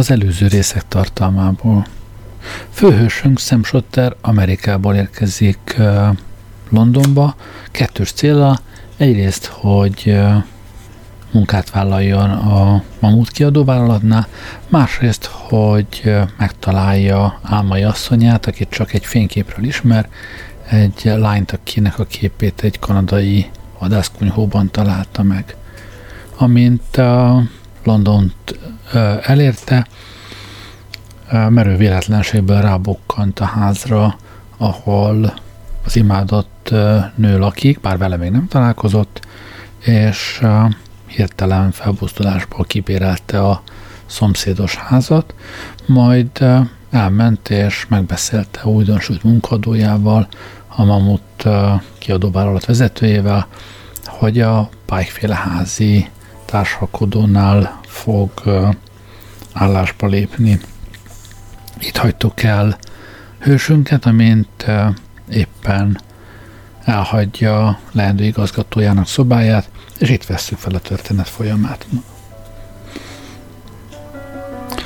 az előző részek tartalmából. Főhősünk Sam Schotter Amerikából érkezik Londonba, kettős célra, egyrészt, hogy munkát vállaljon a Mamut kiadóvállalatnál, másrészt, hogy megtalálja álmai asszonyát, akit csak egy fényképről ismer, egy lányt, akinek a képét egy kanadai vadászkunyhóban találta meg. Amint Londont elérte, merő véletlenségből rábokkant a házra, ahol az imádott nő lakik, bár vele még nem találkozott, és hirtelen felbuzdulásból kibérelte a szomszédos házat, majd elment és megbeszélte újdonsült munkadójával, a Mamut kiadóvállalat vezetőjével, hogy a Pike házi társalkodónál fog állásba lépni. Itt hagytuk el hősünket, amint éppen elhagyja leendő igazgatójának szobáját, és itt vesszük fel a történet folyamát.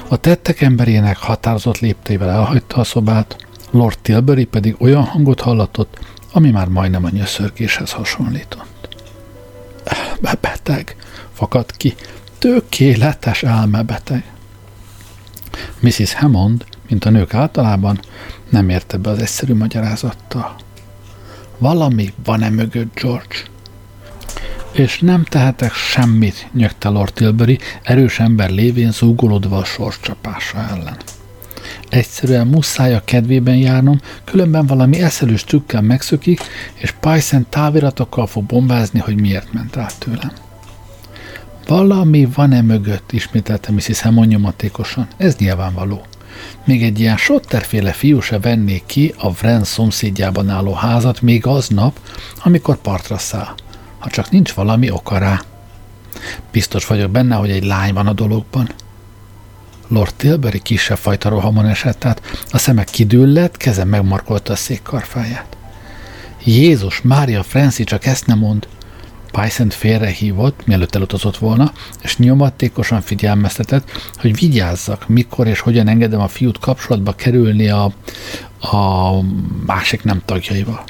A tettek emberének határozott léptével elhagyta a szobát, Lord Tilbury pedig olyan hangot hallatott, ami már majdnem a nyöszörgéshez hasonlított. Elmebeteg, fakadt ki, tökéletes elmebeteg. Mrs. Hammond, mint a nők általában, nem érte be az egyszerű magyarázattal. Valami van-e mögött, George? És nem tehetek semmit, nyögte Lord Tilbury, erős ember lévén zúgolódva a sorscsapása ellen. Egyszerűen muszáj a kedvében járnom, különben valami eszelős trükkel megszökik, és Python táviratokkal fog bombázni, hogy miért ment át tőlem. Valami van-e mögött, ismételte Mrs. Hammond nyomatékosan. Ez nyilvánvaló. Még egy ilyen sotterféle fiú se venné ki a Vren szomszédjában álló házat még aznap, amikor partra száll, ha csak nincs valami oka rá. Biztos vagyok benne, hogy egy lány van a dologban. Lord Tilbury kisebb fajta rohamon esett át, a szeme kidüllett, keze megmarkolta a szék karfáját. Jézus, Mária, Franci, csak ezt nem mond. Python félrehívott, mielőtt elutazott volna, és nyomatékosan figyelmeztetett, hogy vigyázzak, mikor és hogyan engedem a fiút kapcsolatba kerülni a, a másik nem tagjaival.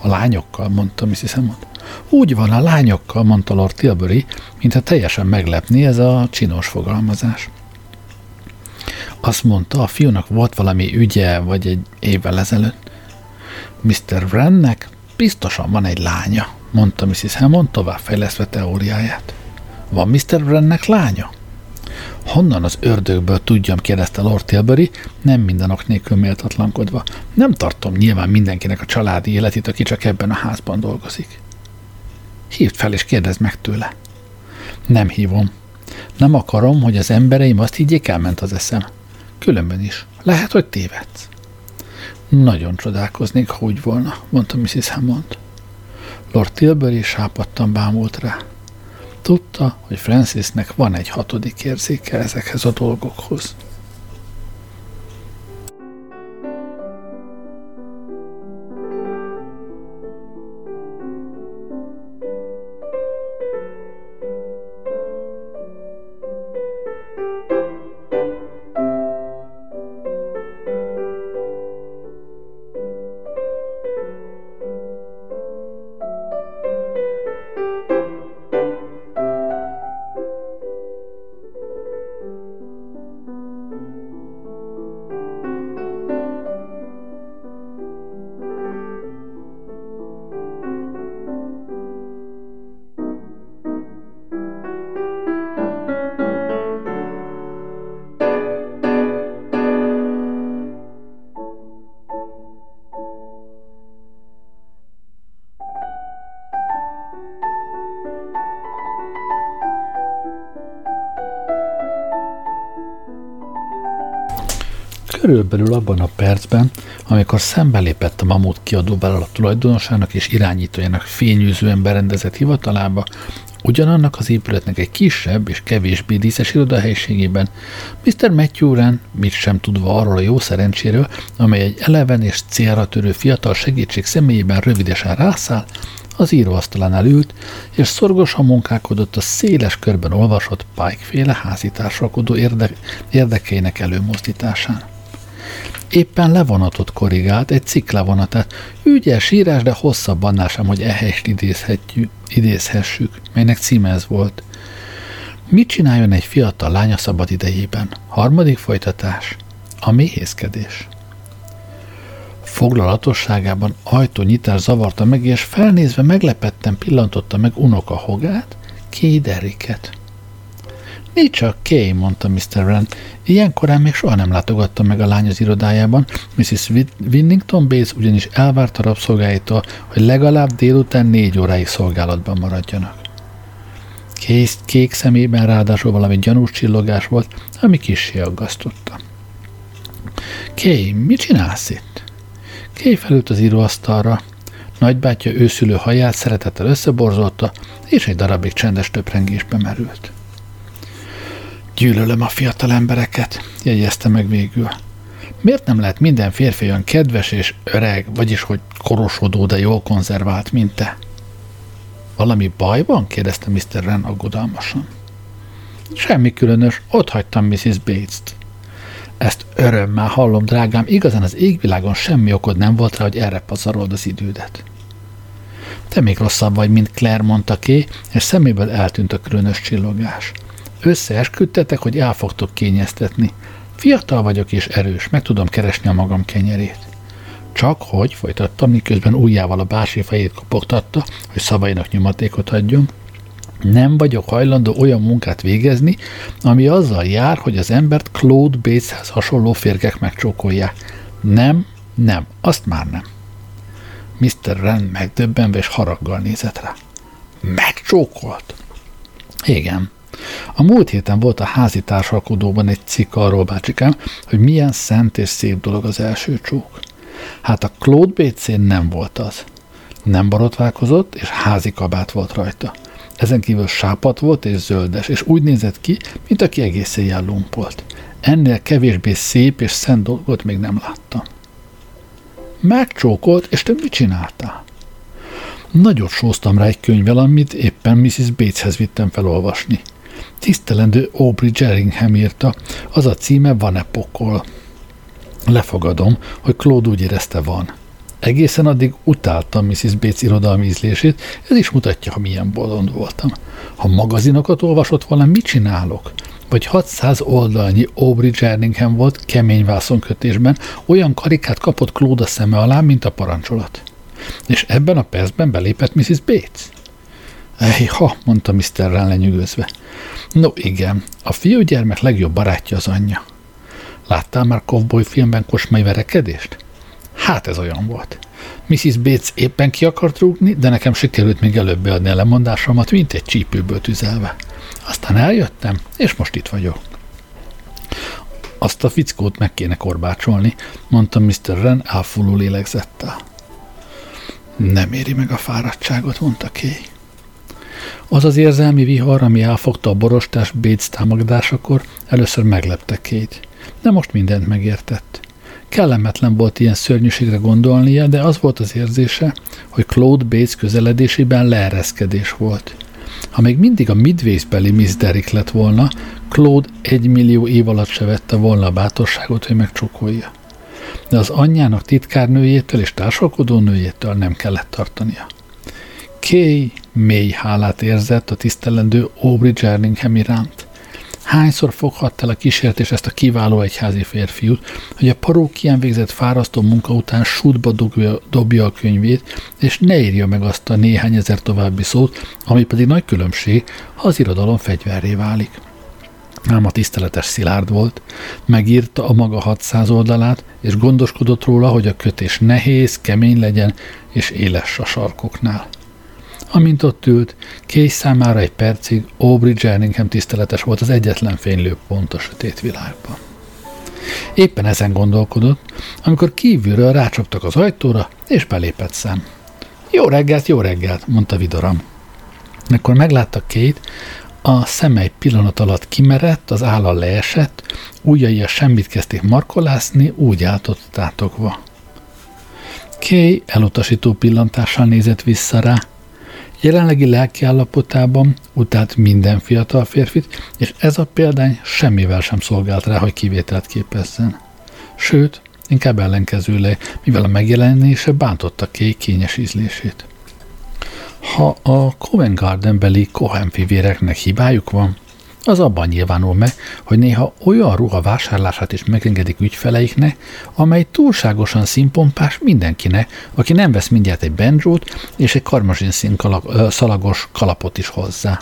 A lányokkal, mondta Mrs. Hammond. Úgy van, a lányokkal, mondta Lord Tilbury, mintha teljesen meglepni ez a csinos fogalmazás. Azt mondta, a fiúnak volt valami ügye, vagy egy évvel ezelőtt. Mr. Wrennek biztosan van egy lánya, mondta Mrs. Hammond továbbfejlesztve teóriáját. Van Mr. Wrennek lánya? Honnan az ördögből tudjam, kérdezte Lord Tilbury, nem minden ok nélkül méltatlankodva. Nem tartom nyilván mindenkinek a családi életét, aki csak ebben a házban dolgozik. Hívd fel és kérdezd meg tőle. Nem hívom. Nem akarom, hogy az embereim azt higgyék, elment az eszem. Különben is. Lehet, hogy tévedsz. Nagyon csodálkoznék, ha úgy volna, mondta Mrs. Hammond. Lord Tilbury sápadtan bámult rá. Tudta, hogy Francisnek van egy hatodik érzéke ezekhez a dolgokhoz. Körülbelül abban a percben, amikor szembelépett a Mamut kiadóvállalat tulajdonosának és irányítójának fényűzően berendezett hivatalába, ugyanannak az épületnek egy kisebb és kevésbé díszes irodahelyiségében Mr. Matthew Wren, mit sem tudva arról a jó szerencséről, amely egy eleven és célra törő fiatal segítség személyében rövidesen rászáll, az íróasztalán ült, és szorgosan munkálkodott a széles körben olvasott Pike-féle házitársalkodó érde- érdekeinek előmozdításán. Éppen levonatot korrigált, egy cikk levonatát, ügyes írás, de hosszabb annál sem, hogy ehelyest idézhessük, melynek címe ez volt. Mit csináljon egy fiatal lány a szabad idejében? Harmadik folytatás. A méhészkedés. Foglalatosságában ajtónyitás zavarta meg, és felnézve meglepetten pillantotta meg unoka hogát, Kay Mi csak Kay, mondta Mr. Wren. Ilyenkorán még soha nem látogatta meg a lány az irodájában, Mrs. Winnington Bates ugyanis elvárta rabszolgáitól, hogy legalább délután négy óráig szolgálatban maradjanak. Kész, kék szemében ráadásul valami gyanús csillogás volt, ami kissé aggasztotta. Kay, mit csinálsz itt? Kay felült az íróasztalra, nagybátyja őszülő haját szeretettel összeborzolta, és egy darabig csendes töprengésbe merült. Gyűlölöm a fiatal embereket, jegyezte meg végül. Miért nem lehet minden férfi olyan kedves és öreg, vagyis hogy korosodó, de jól konzervált, mint te? Valami baj van? kérdezte Mr. Ren aggodalmasan. Semmi különös, ott hagytam Mrs. Bates-t. Ezt örömmel hallom, drágám, igazán az égvilágon semmi okod nem volt rá, hogy erre pazarold az idődet. Te még rosszabb vagy, mint Claire, mondta ki, és szeméből eltűnt a különös csillogás. Összeesküdtetek, hogy el fogtok kényeztetni. Fiatal vagyok és erős, meg tudom keresni a magam kenyerét. Csak hogy, folytattam, miközben ujjával a bási fejét kopogtatta, hogy szavainak nyomatékot adjon, nem vagyok hajlandó olyan munkát végezni, ami azzal jár, hogy az embert Claude Bateshez hasonló férgek megcsókolják. Nem, nem, azt már nem. Mr. Ren megdöbbenve és haraggal nézett rá. Megcsókolt? Igen. A múlt héten volt a házi társalkodóban egy cikk arról, bácsikám, hogy milyen szent és szép dolog az első csók. Hát a Claude bates nem volt az. Nem borotválkozott, és házi kabát volt rajta. Ezen kívül sápat volt és zöldes, és úgy nézett ki, mint aki egész éjjel lumpolt. Ennél kevésbé szép és szent dolgot még nem láttam. Megcsókolt, és te mit csináltál? Nagyot sóztam rá egy könyvvel, amit éppen Mrs. Bateshez vittem felolvasni. Tisztelendő Aubrey Jerringham írta, az a címe Van-e pokol. Lefogadom, hogy Claude úgy érezte van. Egészen addig utáltam Mrs. Bates irodalmi ízlését, ez is mutatja, ha milyen bolond voltam. Ha magazinokat olvasott volna, mit csinálok? Vagy 600 oldalnyi Aubrey Jerningham volt kemény vászonkötésben, olyan karikát kapott Claude a szeme alá, mint a parancsolat. És ebben a percben belépett Mrs. Bates. Ha, mondta Mr. Rán lenyűgözve. No igen, a fiúgyermek legjobb barátja az anyja. Láttál már cowboy filmben kosmai verekedést? Hát ez olyan volt. Mrs. Bates éppen ki akart rúgni, de nekem sikerült még előbb beadni a lemondásomat, mint egy csípőből tüzelve. Aztán eljöttem, és most itt vagyok. Azt a fickót meg kéne korbácsolni, mondta Mr. Ren elfulló lélegzettel. Nem éri meg a fáradtságot, mondta Kay. Az az érzelmi vihar, ami elfogta a borostás Bates támadásakor, először meglepte Kate, de most mindent megértett. Kellemetlen volt ilyen szörnyűségre gondolnia, de az volt az érzése, hogy Claude Bates közeledésében leereszkedés volt. Ha még mindig a Midways-beli Miss Derrick lett volna, Claude egy millió év alatt se vette volna a bátorságot, hogy megcsokolja. De az anyjának titkárnőjétől és társalkodó nőjétől nem kellett tartania. Kay mély hálát érzett a tisztelendő Aubrey Jerningham iránt. Hányszor foghatta el a kísértés ezt a kiváló egyházi férfiút, hogy a parókián végzett fárasztó munka után sútba dobja, dobja a könyvét, és ne írja meg azt a néhány ezer további szót, ami pedig nagy különbség, ha az irodalom fegyverré válik. Ám a tiszteletes szilárd volt, megírta a maga 600 oldalát, és gondoskodott róla, hogy a kötés nehéz, kemény legyen, és éles a sarkoknál. Amint ott ült, Kay számára egy percig Aubrey Jerningham tiszteletes volt az egyetlen fénylő pont a sötét világban. Éppen ezen gondolkodott, amikor kívülről rácsaptak az ajtóra, és belépett szem. Jó reggelt, jó reggelt, mondta vidoram. Ekkor meglátta két, a szeme egy pillanat alatt kimerett, az álla leesett, ujjai a semmit kezdték markolászni, úgy állt tátogva. Kay elutasító pillantással nézett vissza rá, Jelenlegi lelki állapotában utált minden fiatal férfit, és ez a példány semmivel sem szolgált rá, hogy kivételt képezzen. Sőt, inkább ellenkezőleg, mivel a megjelenése bántotta Kay kényes ízlését. Ha a Covent Garden beli Cohen fivéreknek hibájuk van, az abban nyilvánul meg, hogy néha olyan ruha vásárlását is megengedik ügyfeleiknek, amely túlságosan színpompás mindenkinek, aki nem vesz mindjárt egy benjót és egy karmazsin szalagos kalapot is hozzá.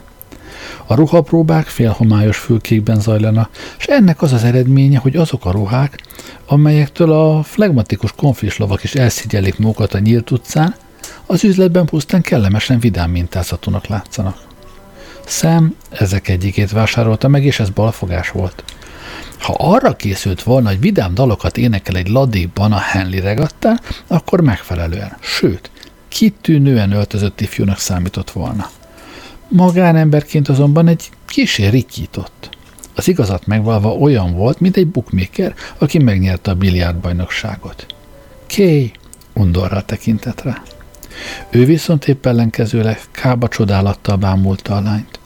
A ruhapróbák félhomályos fülkékben zajlana, és ennek az az eredménye, hogy azok a ruhák, amelyektől a flegmatikus konflislovak is elszigyelik magukat a nyílt utcán, az üzletben pusztán kellemesen vidám mintázatúnak látszanak. Szem ezek egyikét vásárolta meg, és ez balfogás volt. Ha arra készült volna, hogy vidám dalokat énekel egy ladékban a Henley regattán, akkor megfelelően, sőt, kitűnően öltözött ifjúnak számított volna. Magánemberként azonban egy kísér rikított. Az igazat megvalva olyan volt, mint egy bookmaker, aki megnyerte a biliárdbajnokságot. Kay undorral tekintett rá. Ő viszont épp ellenkezőleg kába csodálattal bámulta a lányt.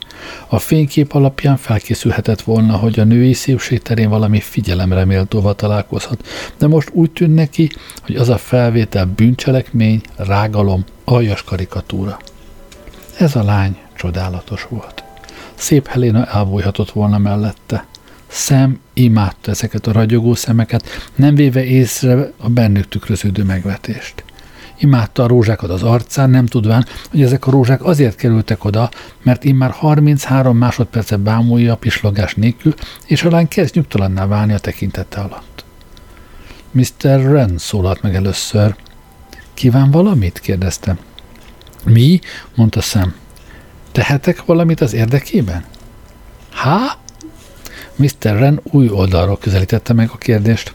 A fénykép alapján felkészülhetett volna, hogy a női szépség terén valami figyelemre méltóval találkozhat, de most úgy tűnt neki, hogy az a felvétel bűncselekmény, rágalom, aljas karikatúra. Ez a lány csodálatos volt. Szép Helena elbújhatott volna mellette. Szem imádta ezeket a ragyogó szemeket, nem véve észre a bennük tükröződő megvetést. Imádta a rózsákat az arcán, nem tudván, hogy ezek a rózsák azért kerültek oda, mert immár 33 másodpercet bámulja a pislogás nélkül, és a lány kezd nyugtalanná válni a tekintete alatt. Mr. Wren szólalt meg először. Kíván valamit? kérdezte. Mi? mondta szem. Tehetek valamit az érdekében? Há? Mr. Wren új oldalról közelítette meg a kérdést.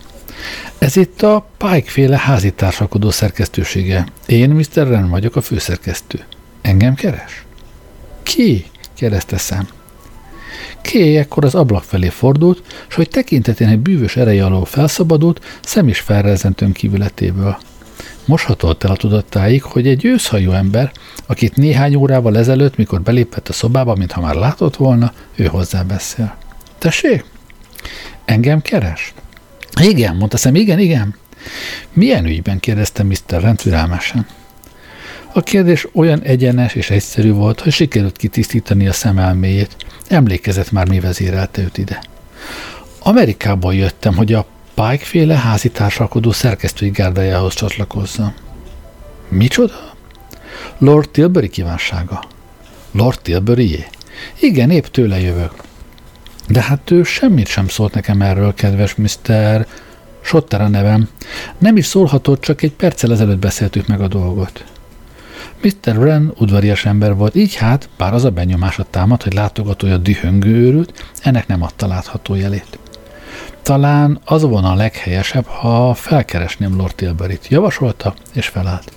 Ez itt a Pike-féle házitársakodó szerkesztősége. Én Mr. Ren vagyok a főszerkesztő. Engem keres? Ki? kérdezte szám. Kay ekkor az ablak felé fordult, és hogy tekintetén egy bűvös ereje alól felszabadult, szem is felrezent önkívületéből. Most hatolt el a tudattáig, hogy egy őszhajú ember, akit néhány órával ezelőtt, mikor belépett a szobába, mintha már látott volna, ő hozzá beszél. Tessék? Engem keres? Igen, mondta szem, igen, igen. Milyen ügyben? kérdezte Mr. rendtürelmesen. A kérdés olyan egyenes és egyszerű volt, hogy sikerült kitisztítani a szemelméjét. Emlékezett már, mi vezérelte őt ide. Amerikából jöttem, hogy a Pike-féle házi társalkodó szerkesztői gárdájához csatlakozzam. Micsoda? Lord Tilbury kívánsága. Lord Tilburyé? Igen, épp tőle jövök. De hát ő semmit sem szólt nekem erről, kedves Mr. Sotter a nevem. Nem is szólhatott, csak egy perccel ezelőtt beszéltük meg a dolgot. Mr. Wren udvarias ember volt, így hát, bár az a benyomása támad, hogy látogatója dühöngő őrült, ennek nem adta látható jelét. Talán az volna a leghelyesebb, ha felkeresném Lord Tilbury-t. Javasolta, és felállt.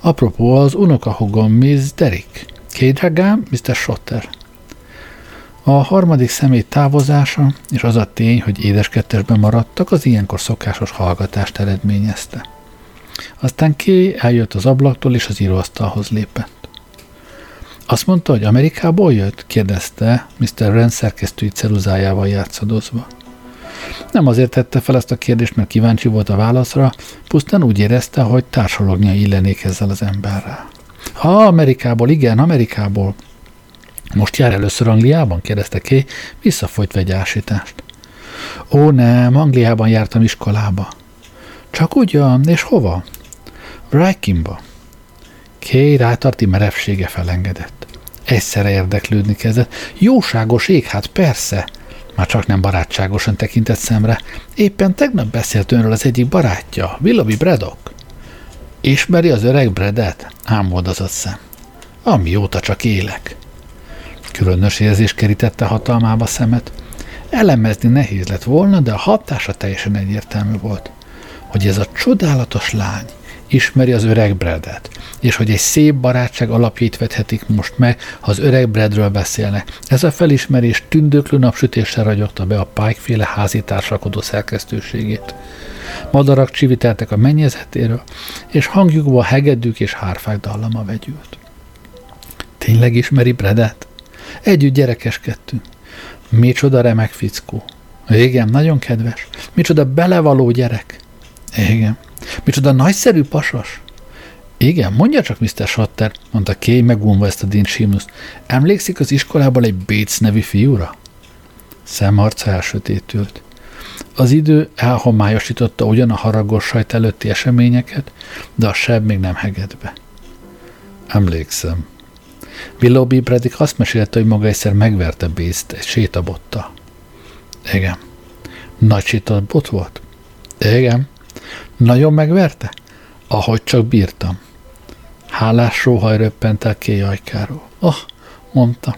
Apropó, az unokahogom Miss Derrick. Kédregám, Mr. Shotter. A harmadik személy távozása és az a tény, hogy édeskettesben maradtak, az ilyenkor szokásos hallgatást eredményezte. Aztán Kay eljött az ablaktól, és az íróasztalhoz lépett. Azt mondta, hogy Amerikából jött? kérdezte Mr. Ren szerkesztői ceruzájával játszadozva. Nem azért tette fel ezt a kérdést, mert kíváncsi volt a válaszra, pusztán úgy érezte, hogy társalognia illenék ezzel az emberrel. Ha, Amerikából, igen, Amerikából, most jár először Angliában? kérdezte Kay, visszafolytva egy ásítást. Ó, nem, Angliában jártam iskolába. Csak ugyan, és hova? Brightonba. Kay rátarti merevsége felengedett. Egyszerre érdeklődni kezdett. Jóságos ég, hát persze. Már csak nem barátságosan tekintett szemre. Éppen tegnap beszélt önről az egyik barátja, Willoughby Braddock. Ismeri az öreg Bredet? Ámoldozott szem. Amióta csak élek. Különös érzés kerítette hatalmába szemet. Elemezni nehéz lett volna, de a hatása teljesen egyértelmű volt, hogy ez a csodálatos lány ismeri az öreg Bradet, és hogy egy szép barátság alapjait vethetik most meg, ha az öreg Bradről beszélnek. Ez a felismerés tündöklő napsütéssel ragyogta be a Pike-féle házi társakodó szerkesztőségét. Madarak csiviteltek a mennyezetéről, és hangjukba hegedűk és hárfák dallama vegyült. Tényleg ismeri Bredet? Együtt gyerekeskedtünk. Micsoda remek fickó. Igen, nagyon kedves. Micsoda belevaló gyerek. Igen. Micsoda nagyszerű pasas. Igen, mondja csak, Mr. Shatter, mondta Kay megunva ezt a Dean Seamus. Emlékszik az iskolában egy Bates nevű fiúra? Szemarca elsötétült. Az idő elhomályosította ugyan a haragos sajt előtti eseményeket, de a seb még nem heged be. Emlékszem. Willoughby pedig azt mesélte, hogy maga egyszer megverte Bézt egy sétabotta. Igen. Nagy sétabot volt? Igen. Nagyon megverte? Ahogy csak bírtam. Hálás sóhaj röppent el Kéj ajkáról. Oh, mondta.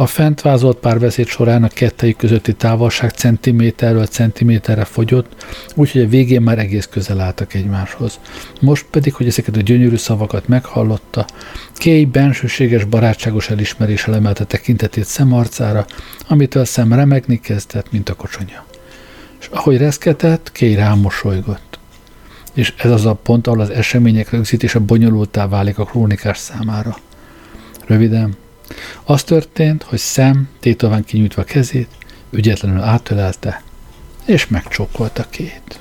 A fent vázolt párbeszéd során a kettejük közötti távolság centiméterről centiméterre fogyott, úgyhogy a végén már egész közel álltak egymáshoz. Most pedig, hogy ezeket a gyönyörű szavakat meghallotta, Kay bensőséges, barátságos elismeréssel emelte tekintetét szemarcára, amitől szem remegni kezdett, mint a kocsonya. És ahogy reszketett, Kay rámosolygott. És ez az a pont, ahol az események rögzítése bonyolultá válik a krónikás számára. Röviden, az történt, hogy szem tétován kinyújtva kezét, ügyetlenül átölelte, és megcsókolta két.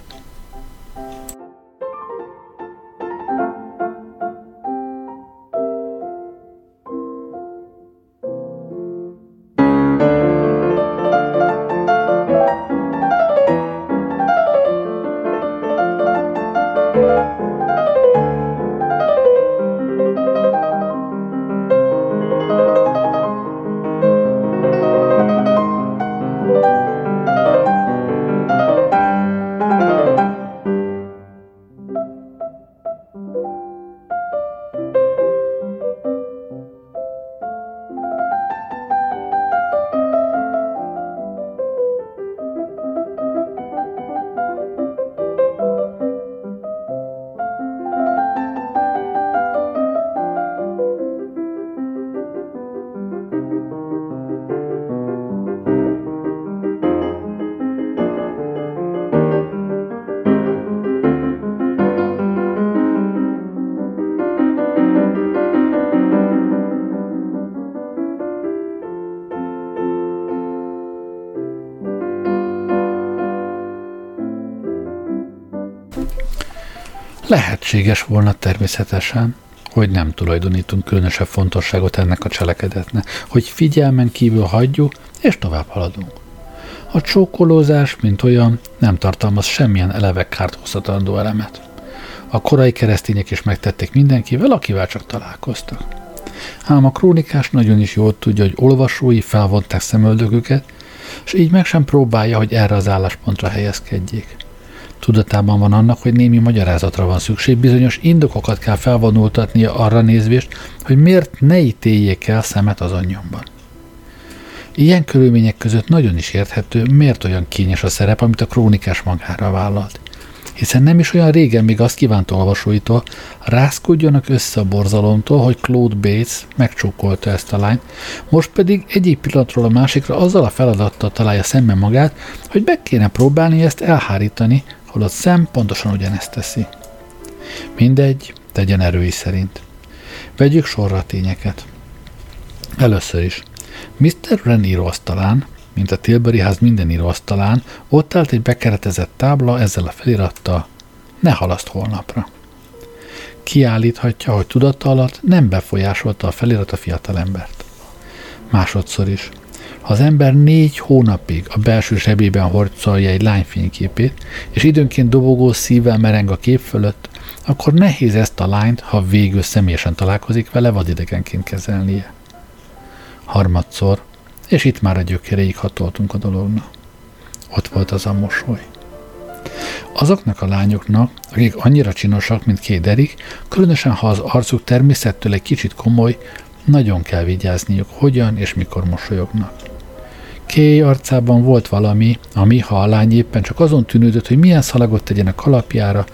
Lehetséges volna természetesen, hogy nem tulajdonítunk különösebb fontosságot ennek a cselekedetnek, hogy figyelmen kívül hagyjuk, és tovább haladunk. A csókolózás, mint olyan, nem tartalmaz semmilyen eleve kárt hozhatandó elemet. A korai keresztények is megtették mindenkivel, akivel csak találkoztak. Ám a krónikás nagyon is jól tudja, hogy olvasói felvonták szemöldögüket, és így meg sem próbálja, hogy erre az álláspontra helyezkedjék. Tudatában van annak, hogy némi magyarázatra van szükség, bizonyos indokokat kell felvonultatnia arra nézvést, hogy miért ne ítéljék el szemet az anyjomban. Ilyen körülmények között nagyon is érthető, miért olyan kényes a szerep, amit a krónikás magára vállalt. Hiszen nem is olyan régen még azt kívánt olvasóitól, rászkodjanak össze a borzalomtól, hogy Claude Bates megcsókolta ezt a lányt, most pedig egyik pillanatról a másikra azzal a feladattal találja szemben magát, hogy be kéne próbálni ezt elhárítani, holott szem pontosan ugyanezt teszi. Mindegy, tegyen erői szerint. Vegyük sorra a tényeket. Először is. Mr. Wren íróasztalán, mint a Tilbury ház minden íróasztalán, ott állt egy bekeretezett tábla ezzel a felirattal, ne halaszt holnapra. Kiállíthatja, hogy tudata alatt nem befolyásolta a felirat a fiatalembert. Másodszor is. Ha az ember négy hónapig a belső zsebében hordszolja egy lány fényképét, és időnként dobogó szívvel mereng a kép fölött, akkor nehéz ezt a lányt, ha végül személyesen találkozik vele, vadidegenként kezelnie. Harmadszor, és itt már a gyökereig hatoltunk a dolognak. Ott volt az a mosoly. Azoknak a lányoknak, akik annyira csinosak, mint Kéderik, különösen ha az arcuk természettől egy kicsit komoly, nagyon kell vigyázniuk, hogyan és mikor mosolyognak. Kay arcában volt valami, ami, ha a lány éppen csak azon tűnődött, hogy milyen szalagot tegyenek kalapjára,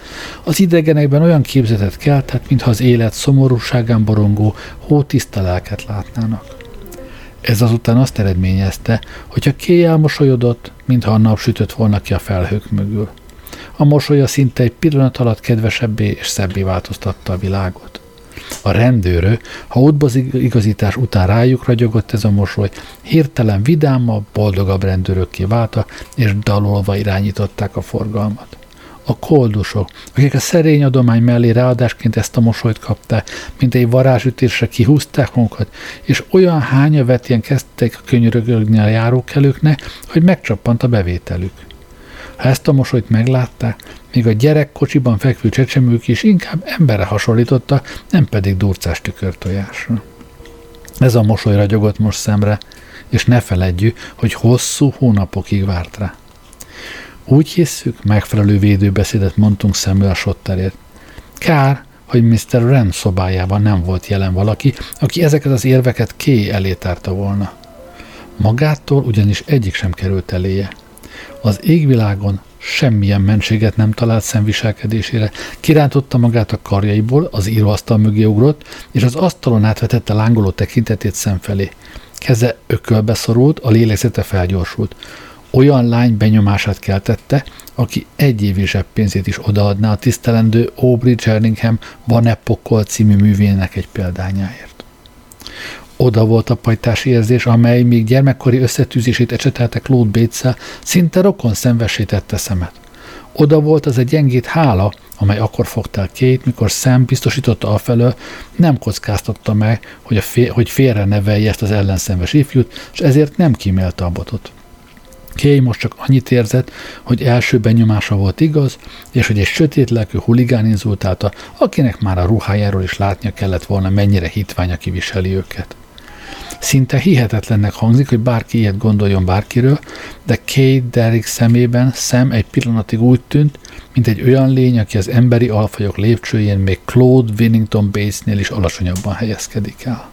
az idegenekben olyan képzetet keltett, mintha az élet szomorúságán borongó, hótiszta lelket látnának. Ez azután azt eredményezte, hogy a Kay elmosolyodott, mintha a nap sütött volna ki a felhők mögül. A mosolya szinte egy pillanat alatt kedvesebbé és szebbé változtatta a világot. A rendőrő, ha útbazigazítás után rájuk ragyogott ez a mosoly, hirtelen vidámabb, boldogabb rendőrökké válta, és dalolva irányították a forgalmat a koldusok, akik a szerény adomány mellé ráadásként ezt a mosolyt kapták, mint egy varázsütésre kihúzták magukat, és olyan hányavetjen kezdtek könyörögni a járókelőknek, hogy megcsappant a bevételük. Ha ezt a mosolyt meglátták, még a gyerekkocsiban fekvő csecsemők is inkább emberre hasonlította, nem pedig durcás tükörtojásra. Ez a mosoly ragyogott most szemre, és ne feledjük, hogy hosszú hónapokig várt rá. Úgy hisszük, megfelelő védőbeszédet mondtunk Samuel Shotterért. Kár, hogy Mr. Wren szobájában nem volt jelen valaki, aki ezeket az érveket ké elé tárta volna. Magától ugyanis egyik sem került eléje. Az égvilágon semmilyen mentséget nem talált szemviselkedésére, kirántotta magát a karjaiból, az íróasztal mögé ugrott, és az asztalon átvetette lángoló tekintetét szemfelé. Keze ökölbe szorult, a lélegzete felgyorsult olyan lány benyomását keltette, aki egy évi zseppénzét is odaadná a tisztelendő Aubrey Jerningham Van Epokol című művének egy példányáért. Oda volt a pajtási érzés, amely még gyermekkori összetűzését ecsetelte Claude bates szinte rokon szenvesítette szemet. Oda volt az egy gyengét hála, amely akkor fogta el Kate, mikor Sam biztosította afelől, nem kockáztatta meg, hogy, a fél, hogy félre nevelje ezt az ellenszenves ifjút, és ezért nem kímélte a botot. Kay most csak annyit érzett, hogy első benyomása volt igaz, és hogy egy sötét lelkű huligán inzultálta, akinek már a ruhájáról is látnia kellett volna, mennyire hitványa kiviseli őket. Szinte hihetetlennek hangzik, hogy bárki ilyet gondoljon bárkiről, de Kate Derrick szemében szem egy pillanatig úgy tűnt, mint egy olyan lény, aki az emberi alfajok lépcsőjén még Claude Winnington Batesnél is alacsonyabban helyezkedik el.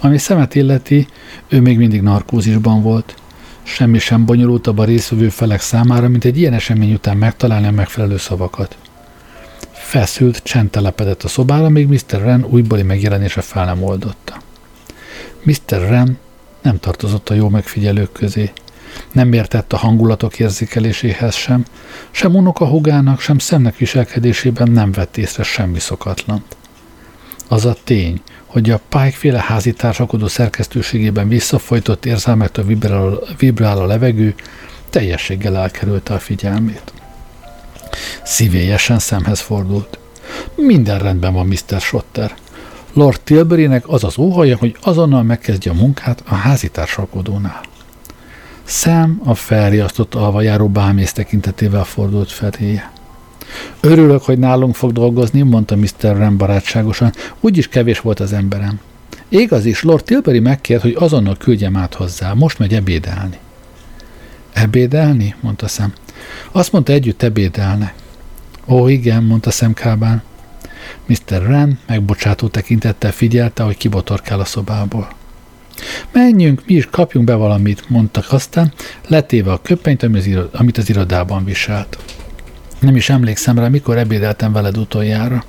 Ami szemet illeti, ő még mindig narkózisban volt – Semmi sem bonyolultabb a részvevő felek számára, mint egy ilyen esemény után megtalálni a megfelelő szavakat. Feszült, csend telepedett a szobára, még Mr. Ren újbóli megjelenése fel nem oldotta. Mr. Ren nem tartozott a jó megfigyelők közé. Nem értett a hangulatok érzékeléséhez sem, sem unoka hugának, sem szemnek viselkedésében nem vett észre semmi szokatlant. Az a tény, hogy a Pike-féle házitársakodó szerkesztőségében visszafolytott érzelmektől vibrál, vibrál a levegő, teljességgel elkerülte a figyelmét. Szívélyesen szemhez fordult. Minden rendben van, Mr. Schotter. Lord Tilburynek az az óhaja, hogy azonnal megkezdje a munkát a házitársakodónál. Sam a felriasztott alvajáró bámész tekintetével fordult feléje. Örülök, hogy nálunk fog dolgozni, mondta Mr. Ren barátságosan, úgyis kevés volt az emberem. Igaz is, Lord Tilbury megkért, hogy azonnal küldjem át hozzá, most megy ebédelni. Ebédelni? mondta szem. Azt mondta, együtt ebédelnek. Ó, igen, mondta szemkábán. Mr. Ren megbocsátó tekintettel figyelte, hogy kibotorkál a szobából. Menjünk, mi is kapjunk be valamit, mondtak aztán, letéve a köpenyt, amit az irodában viselt. Nem is emlékszem rá, mikor ebédeltem veled utoljára.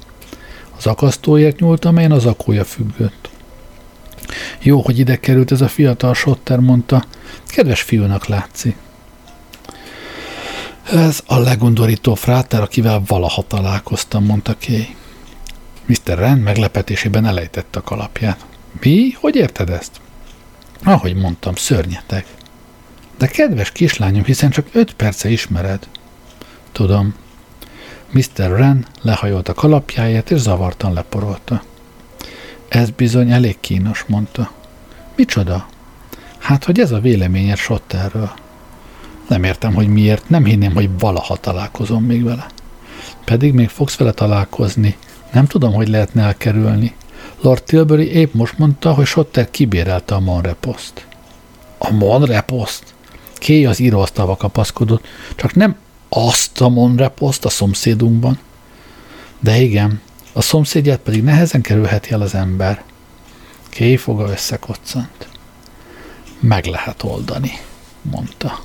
Az akasztóért nyúlt, amelyen az akója függött. Jó, hogy ide került ez a fiatal sotter, mondta. Kedves fiúnak látszik. Ez a legundorító fráter, akivel valaha találkoztam, mondta Kay. Mr. Ren meglepetésében elejtette a kalapját. Mi? Hogy érted ezt? Ahogy mondtam, szörnyetek. De kedves kislányom, hiszen csak öt perce ismered. Tudom. Mr. Ren lehajolt a kalapjáért, és zavartan leporolta. Ez bizony elég kínos, mondta. Micsoda? Hát, hogy ez a véleményed Sotterről. Nem értem, hogy miért, nem hinném, hogy valaha találkozom még vele. Pedig még fogsz vele találkozni. Nem tudom, hogy lehetne elkerülni. Lord Tilbury épp most mondta, hogy Sotter kibérelte a Monre Post. A Monre Post? Kay az íróasztalba kapaszkodott, csak nem azt a monreposzt a szomszédunkban. De igen, a szomszédját pedig nehezen kerülheti el az ember. Kéfoga összekoccant. Meg lehet oldani, mondta.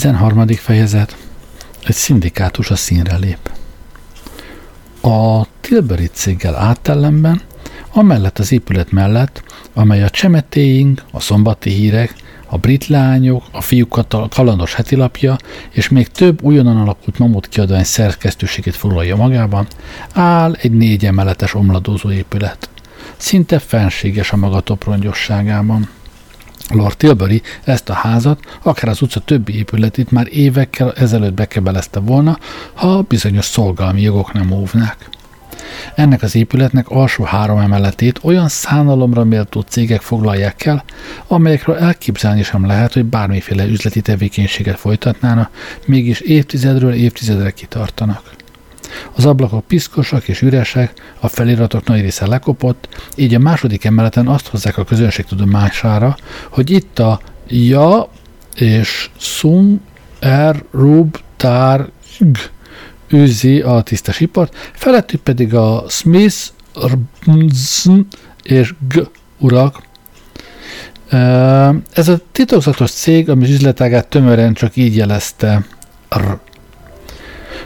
13. fejezet. Egy szindikátus a színre lép. A Tilbury céggel áttellemben, amellett az épület mellett, amely a csemetéink, a szombati hírek, a brit lányok, a fiúk kalandos hetilapja és még több újonnan alakult mamut kiadvány szerkesztőségét foglalja magában, áll egy négy emeletes omladózó épület. Szinte fenséges a maga toprongyosságában. Lord Tilbury ezt a házat, akár az utca többi épületét már évekkel ezelőtt bekebelezte volna, ha bizonyos szolgálmi jogok nem óvnák. Ennek az épületnek alsó három emeletét olyan szánalomra méltó cégek foglalják el, amelyekről elképzelni sem lehet, hogy bármiféle üzleti tevékenységet folytatnána, mégis évtizedről évtizedre kitartanak. Az ablakok piszkosak és üresek, a feliratok nagy része lekopott, így a második emeleten azt hozzák a közönség tudomására, hogy itt a ja és sum er rub tár g őzi a tisztes ipart, felettük pedig a Smith, és G urak. Ez a titokzatos cég, ami üzletágát tömören csak így jelezte. R.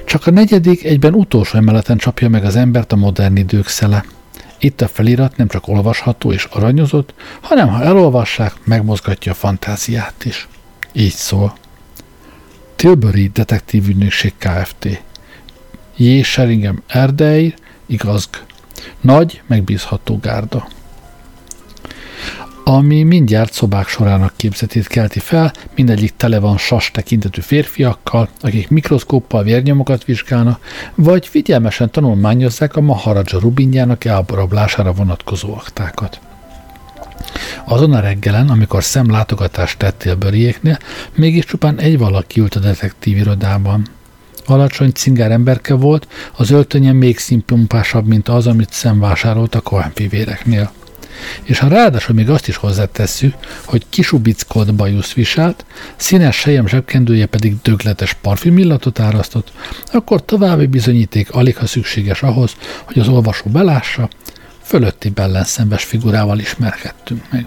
Csak a negyedik, egyben utolsó emeleten csapja meg az embert a modern idők szele. Itt a felirat nem csak olvasható és aranyozott, hanem ha elolvassák, megmozgatja a fantáziát is. Így szól. Tilbury Detektív Ügynökség Kft. J. Sheringham Erdei, igazg. Nagy, megbízható gárda. Ami mindjárt szobák sorának képzetét kelti fel, mindegyik tele van sas tekintetű férfiakkal, akik mikroszkóppal vérnyomokat vizsgálnak, vagy figyelmesen tanulmányozzák a Maharaja rubinjának elborablására vonatkozó aktákat. Azon a reggelen, amikor szemlátogatást tettél Böriéknél, mégis csupán egy valaki ült a detektív irodában. Alacsony cingár emberke volt, az öltönye még színpumpásabb, mint az, amit szemvásárolt a Cohen fivéreknél. És ha ráadásul még azt is hozzátesszük, hogy kisubickolt bajusz viselt, színes sejem zsebkendője pedig dögletes parfümillatot árasztott, akkor további bizonyíték alig ha szükséges ahhoz, hogy az olvasó belássa, fölötti bellenszembes figurával ismerkedtünk meg.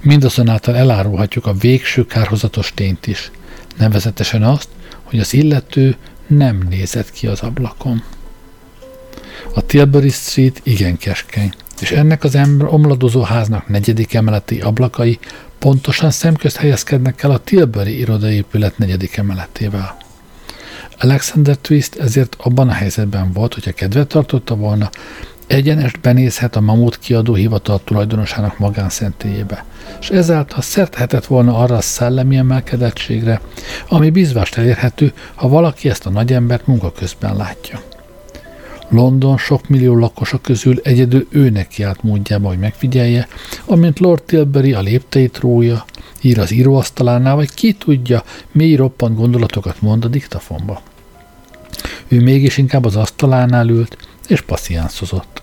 Mindazonáltal elárulhatjuk a végső kárhozatos tényt is, nevezetesen azt, hogy az illető nem nézett ki az ablakon. A Tilbury Street igen keskeny, és ennek az ember omladozó háznak negyedik emeleti ablakai pontosan szemközt helyezkednek el a Tilbury irodaépület negyedik emeletével. Alexander Twist ezért abban a helyzetben volt, hogyha kedvet tartotta volna, egyenest benézhet a Mamut kiadó hivatal tulajdonosának magánszentélyébe, és ezáltal szerthetett volna arra a szellemi emelkedettségre, ami bizvást elérhető, ha valaki ezt a nagyembert munka közben látja. London sok millió lakosa közül egyedül őnek járt módjába, hogy megfigyelje, amint Lord Tilbury a lépteit rója, ír az íróasztalánál, vagy ki tudja, mély roppant gondolatokat mond a diktafonba. Ő mégis inkább az asztalánál ült, és passziánszozott.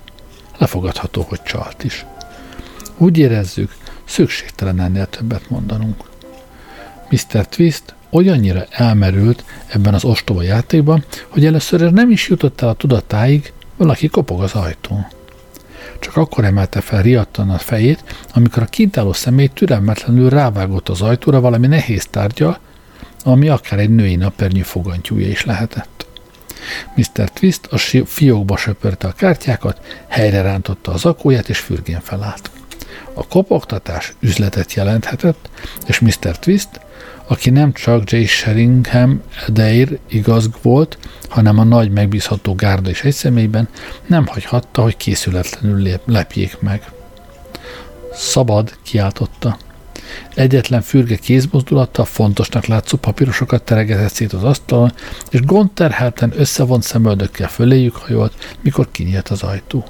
Lefogadható, hogy csalt is. Úgy érezzük, szükségtelen ennél többet mondanunk. Mr. Twist olyannyira elmerült ebben az ostoba játékban, hogy először nem is jutott el a tudatáig, valaki kopog az ajtón. Csak akkor emelte fel riadtan a fejét, amikor a kintáló személy türelmetlenül rávágott az ajtóra valami nehéz tárgyal, ami akár egy női napernyő fogantyúja is lehetett. Mr. Twist a fiókba söpörte a kártyákat, helyre rántotta az akóját és fürgén felállt. A kopogtatás üzletet jelenthetett, és Mr. Twist, aki nem csak J. Sheringham Adair igaz volt, hanem a nagy megbízható gárda is egy személyben, nem hagyhatta, hogy készületlenül lepjék meg. Szabad, kiáltotta. Egyetlen fürge kézmozdulattal fontosnak látszó papírosokat teregetett szét az asztalon, és gondterhelten összevont szemöldökkel föléjük hajolt, mikor kinyílt az ajtó.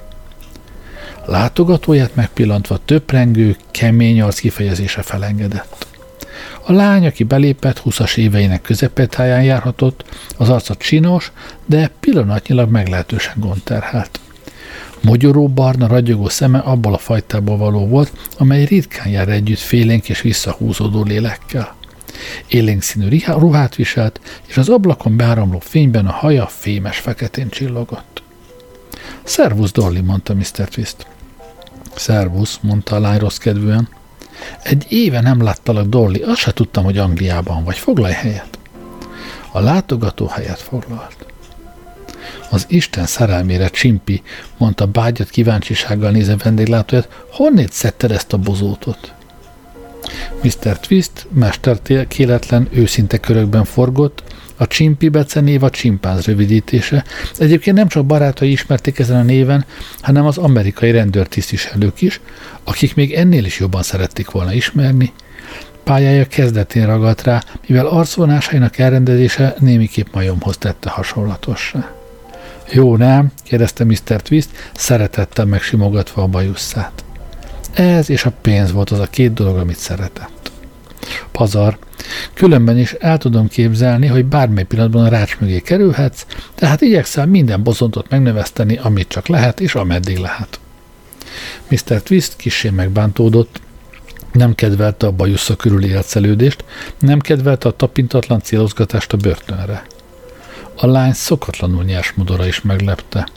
Látogatóját megpillantva töprengő, kemény arc kifejezése felengedett. A lány, aki belépett, 20 éveinek közepetáján járhatott, az arca csinos, de pillanatnyilag meglehetősen gondterhelt. Mogyoró barna ragyogó szeme abból a fajtából való volt, amely ritkán jár együtt félénk és visszahúzódó lélekkel. Élénk színű ruhát viselt, és az ablakon beáramló fényben a haja fémes feketén csillogott. Szervusz, Dolly, mondta Mr. Twist. Szervusz, mondta a lány rossz kedvűen. Egy éve nem láttalak, Dolly, azt se tudtam, hogy Angliában vagy. Foglalj helyet. A látogató helyet foglalt. Az Isten szerelmére csimpi, mondta bágyat kíváncsisággal nézve vendéglátóját, honnét szedted ezt a bozótot? Mr. Twist kéletlen, őszinte körökben forgott, a Csimpi becenév a csimpánz rövidítése. Egyébként nem csak barátai ismerték ezen a néven, hanem az amerikai rendőrtisztviselők is, akik még ennél is jobban szerették volna ismerni. Pályája kezdetén ragadt rá, mivel arcvonásainak elrendezése némiképp majomhoz tette hasonlatossá. Jó, nem? kérdezte Mr. Twist, szeretettel megsimogatva a bajusszát. Ez és a pénz volt az a két dolog, amit szeretett. Pazar, különben is el tudom képzelni, hogy bármely pillanatban a rács mögé kerülhetsz, tehát igyekszel minden bozontot megnöveszteni, amit csak lehet, és ameddig lehet. Mr. Twist kissé megbántódott, nem kedvelte a bajusza körüli élcelődést, nem kedvelte a tapintatlan célozgatást a börtönre. A lány szokatlanul nyers modora is meglepte.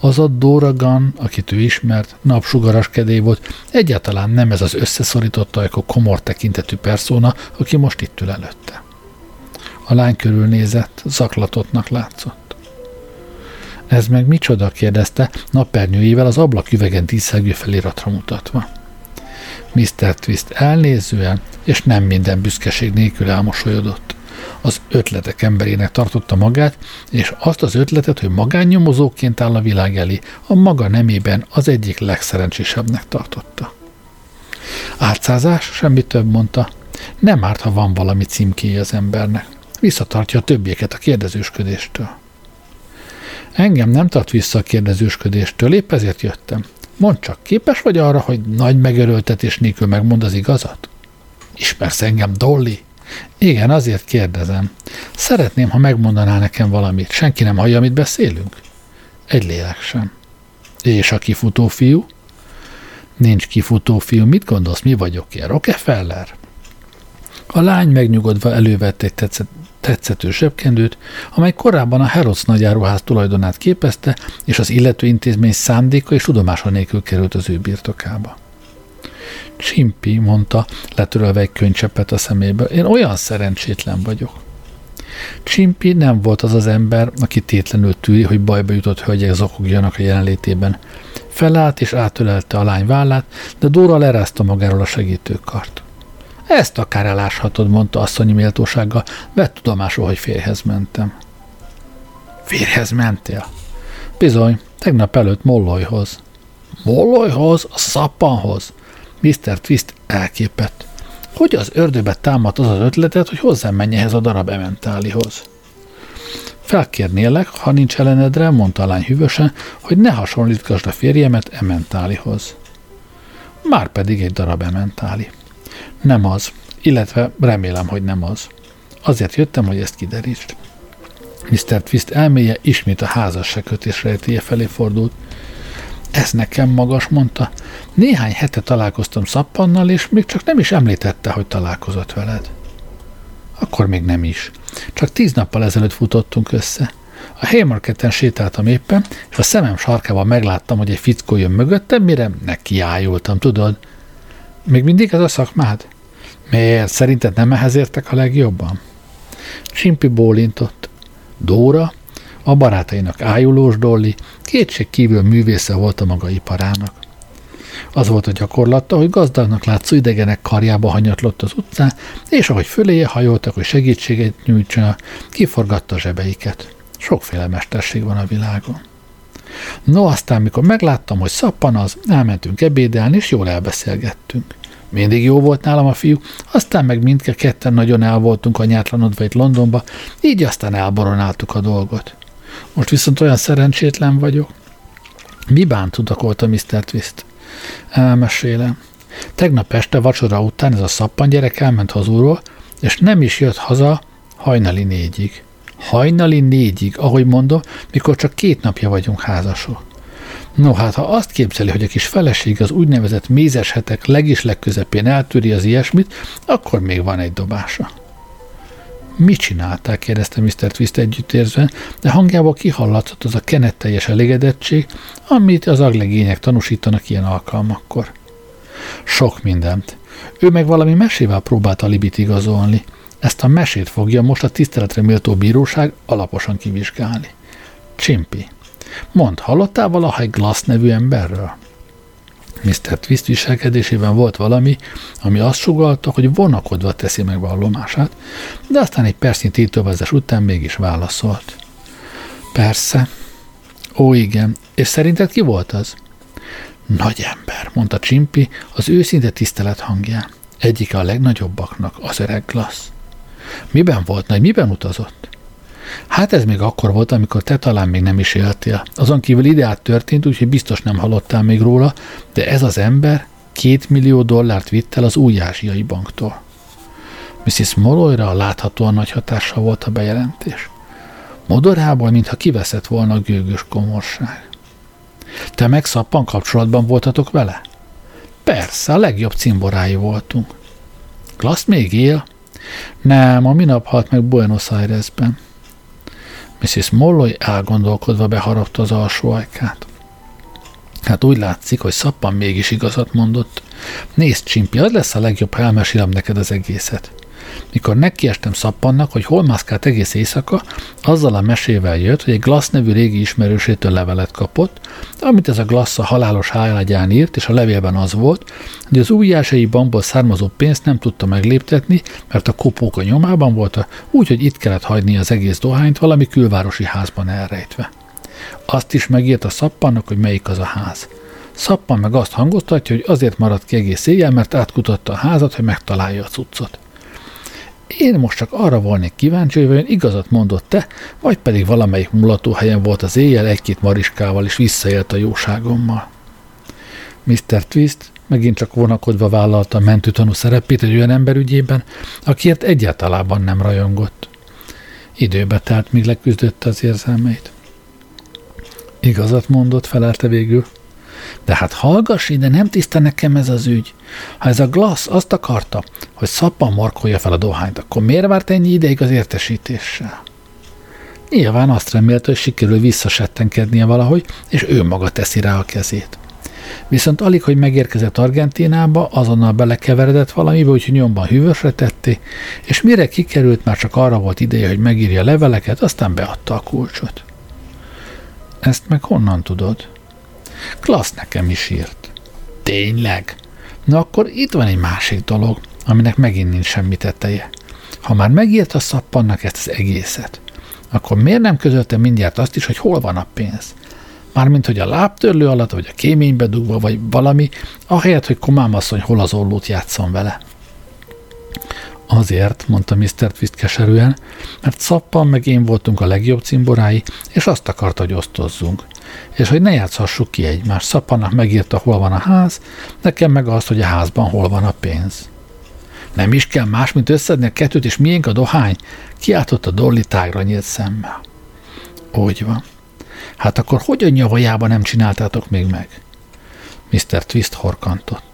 Az a Dora Gunn, akit ő ismert, napsugaras kedély volt, egyáltalán nem ez az összeszorított ajkó komor tekintetű perszóna, aki most itt ül előtte. A lány körülnézett, zaklatottnak látszott. Ez meg micsoda? kérdezte, napernyőjével az ablaküvegen díszelgő feliratra mutatva. Mr. Twist elnézően és nem minden büszkeség nélkül elmosolyodott az ötletek emberének tartotta magát, és azt az ötletet, hogy magánnyomozóként áll a világ elé, a maga nemében az egyik legszerencsésebbnek tartotta. Átszázás, semmi több mondta. Nem árt, ha van valami címkéje az embernek. Visszatartja a többieket a kérdezősködéstől. Engem nem tart vissza a kérdezősködéstől, épp ezért jöttem. Mondd csak, képes vagy arra, hogy nagy megöröltetés nélkül megmond az igazat? Ismersz engem, Dolly? Igen, azért kérdezem. Szeretném, ha megmondaná nekem valamit. Senki nem hallja, amit beszélünk? Egy lélek sem. És a kifutó fiú? Nincs kifutó fiú. Mit gondolsz, mi vagyok én? Rockefeller? A lány megnyugodva elővette egy tetszett, tetszető zsebkendőt, amely korábban a Herod's nagyáruház tulajdonát képezte, és az illető intézmény szándéka és tudomása nélkül került az ő birtokába. Csimpi, mondta, letörölve egy könycsepet a szemébe. Én olyan szerencsétlen vagyok. Csimpi nem volt az az ember, aki tétlenül tűri, hogy bajba jutott hölgyek zokogjanak a jelenlétében. Felállt és átölelte a lány vállát, de Dóra lerázta magáról a segítőkart. Ezt akár eláshatod, mondta asszonyi méltósággal, vett tudomásul, hogy férhez mentem. Férhez mentél? Bizony, tegnap előtt Molloyhoz. Molloyhoz? A szappanhoz? Mr. Twist elképett. Hogy az ördöbe támadt az az ötletet, hogy hozzám menj ehhez a darab ementálihoz? Felkérnélek, ha nincs ellenedre, mondta a lány hűvösen, hogy ne hasonlítgasd a férjemet ementálihoz. Már pedig egy darab ementáli. Nem az, illetve remélem, hogy nem az. Azért jöttem, hogy ezt kiderítsd. Mr. Twist elméje ismét a házasság kötés rejtéje felé fordult. Ez nekem magas, mondta. Néhány hete találkoztam Szappannal, és még csak nem is említette, hogy találkozott veled. Akkor még nem is. Csak tíz nappal ezelőtt futottunk össze. A Haymarketen sétáltam éppen, és a szemem sarkában megláttam, hogy egy fickó jön mögöttem, mire nekiájultam, tudod? Még mindig ez a szakmád? Miért? Szerinted nem ehhez értek a legjobban? Csimpi bólintott. Dóra, a barátainak ájulós Dolly, kétség kívül művésze volt a maga iparának. Az volt a gyakorlata, hogy gazdagnak látszó idegenek karjába hanyatlott az utcán, és ahogy föléje hajoltak, hogy segítséget nyújtson, kiforgatta a zsebeiket. Sokféle mesterség van a világon. No, aztán, mikor megláttam, hogy szappan az, elmentünk ebédelni, és jól elbeszélgettünk. Mindig jó volt nálam a fiú, aztán meg mindketten nagyon el voltunk anyátlanodva itt Londonba, így aztán elboronáltuk a dolgot. Most viszont olyan szerencsétlen vagyok. Mi bánt tudakolta Mr. Twist? Elmesélem. Tegnap este vacsora után ez a szappan gyerek elment hazúról, és nem is jött haza hajnali négyig. Hajnali négyig, ahogy mondom, mikor csak két napja vagyunk házasok. No hát, ha azt képzeli, hogy a kis feleség az úgynevezett mézes hetek legis legközepén eltűri az ilyesmit, akkor még van egy dobása. Mit csinálták? kérdezte Mr. Twist együttérzően, de hangjából kihallatszott az a kenetteljes elégedettség, amit az aglegények tanúsítanak ilyen alkalmakkor. Sok mindent. Ő meg valami mesével próbált a libit igazolni. Ezt a mesét fogja most a tiszteletre méltó bíróság alaposan kivizsgálni. Csimpi. Mond, hallottál valaha egy Glass nevű emberről? Mr. Twist viselkedésében volt valami, ami azt sugalta, hogy vonakodva teszi meg vallomását, de aztán egy percnyi tétovázás után mégis válaszolt. Persze. Ó, igen. És szerinted ki volt az? Nagy ember, mondta Csimpi az őszinte tisztelet hangján. Egyike a legnagyobbaknak, az öreg Glass. Miben volt nagy, miben utazott? Hát ez még akkor volt, amikor te talán még nem is éltél. Azon kívül ideát történt, úgyhogy biztos nem hallottál még róla, de ez az ember két millió dollárt vitt el az új ázsiai banktól. Mrs. Molloyra láthatóan nagy hatással volt a bejelentés. Modorából, mintha kiveszett volna a gőgös komorság. Te meg szappan kapcsolatban voltatok vele? Persze, a legjobb cimborái voltunk. Klassz még él? Nem, a minap halt meg Buenos Airesben. Mrs. Molloy elgondolkodva beharapta az alsó ajkát. Hát úgy látszik, hogy szappan mégis igazat mondott. Nézd, Csimpi, az lesz a legjobb, ha elmesélem neked az egészet. Mikor nekiestem szappannak, hogy hol mászkált egész éjszaka, azzal a mesével jött, hogy egy Glass nevű régi ismerősétől levelet kapott, amit ez a Glass a halálos hájlágyán írt, és a levélben az volt, hogy az újjásai bankból származó pénzt nem tudta megléptetni, mert a kopók a nyomában volt, úgyhogy itt kellett hagyni az egész dohányt valami külvárosi házban elrejtve. Azt is megírt a szappannak, hogy melyik az a ház. Szappan meg azt hangoztatja, hogy azért maradt ki egész éjjel, mert átkutatta a házat, hogy megtalálja a cuccot. Én most csak arra volnék kíváncsi, hogy igazat mondott te, vagy pedig valamelyik mulatóhelyen volt az éjjel egy-két mariskával, és visszaélt a jóságommal. Mr. Twist megint csak vonakodva vállalta a mentőtanú szerepét egy olyan ember ügyében, akiért egyáltalában nem rajongott. Időbe telt, míg leküzdötte az érzelmeit. Igazat mondott, felelte végül. De hát hallgass ide, nem tiszta nekem ez az ügy. Ha ez a Glass azt akarta, hogy szappan markolja fel a dohányt, akkor miért várt ennyi ideig az értesítéssel? Nyilván azt remélte, hogy sikerül visszasettenkednie valahogy, és ő maga teszi rá a kezét. Viszont alig, hogy megérkezett Argentinába, azonnal belekeveredett valamibe, úgyhogy nyomban hűvösre tetté, és mire kikerült, már csak arra volt ideje, hogy megírja leveleket, aztán beadta a kulcsot. Ezt meg honnan tudod? Klassz nekem is írt. Tényleg? Na akkor itt van egy másik dolog, aminek megint nincs semmi teteje. Ha már megírt a szappannak ezt az egészet, akkor miért nem közölte mindjárt azt is, hogy hol van a pénz? Mármint, hogy a lábtörlő alatt, vagy a kéménybe dugva, vagy valami, ahelyett, hogy komámasszony hol az ollót játszon vele. Azért, mondta Mr. Twist keserűen, mert Szappan meg én voltunk a legjobb cimborái, és azt akarta, hogy osztozzunk. És hogy ne játszhassuk ki egymást. Szappannak megírta, hol van a ház, nekem meg azt, hogy a házban hol van a pénz. Nem is kell más, mint összedni a kettőt, és miénk a dohány? A Dolly tágra nyílt szemmel. Úgy van. Hát akkor hogyan nyavajában nem csináltátok még meg? Mr. Twist horkantott.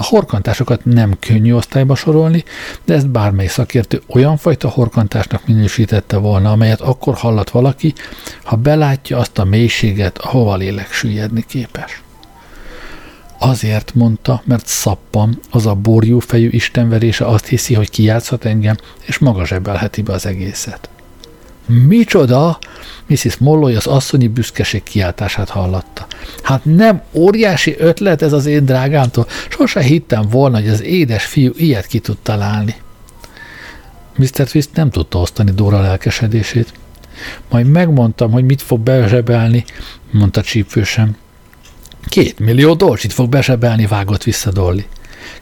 A horkantásokat nem könnyű osztályba sorolni, de ezt bármely szakértő olyan fajta horkantásnak minősítette volna, amelyet akkor hallat valaki, ha belátja azt a mélységet, ahova lélek süllyedni képes. Azért mondta, mert szappan, az a borjú fejű istenverése azt hiszi, hogy kijátszhat engem, és maga zsebelheti be az egészet. Micsoda? Mrs. Molloy az asszonyi büszkeség kiáltását hallatta. Hát nem óriási ötlet ez az én drágámtól. Sose hittem volna, hogy az édes fiú ilyet ki tud találni. Mr. Twist nem tudta osztani Dóra lelkesedését. Majd megmondtam, hogy mit fog bezsebelni, mondta csípősen. Két millió dolcsit fog besebelni, vágott vissza Dolly.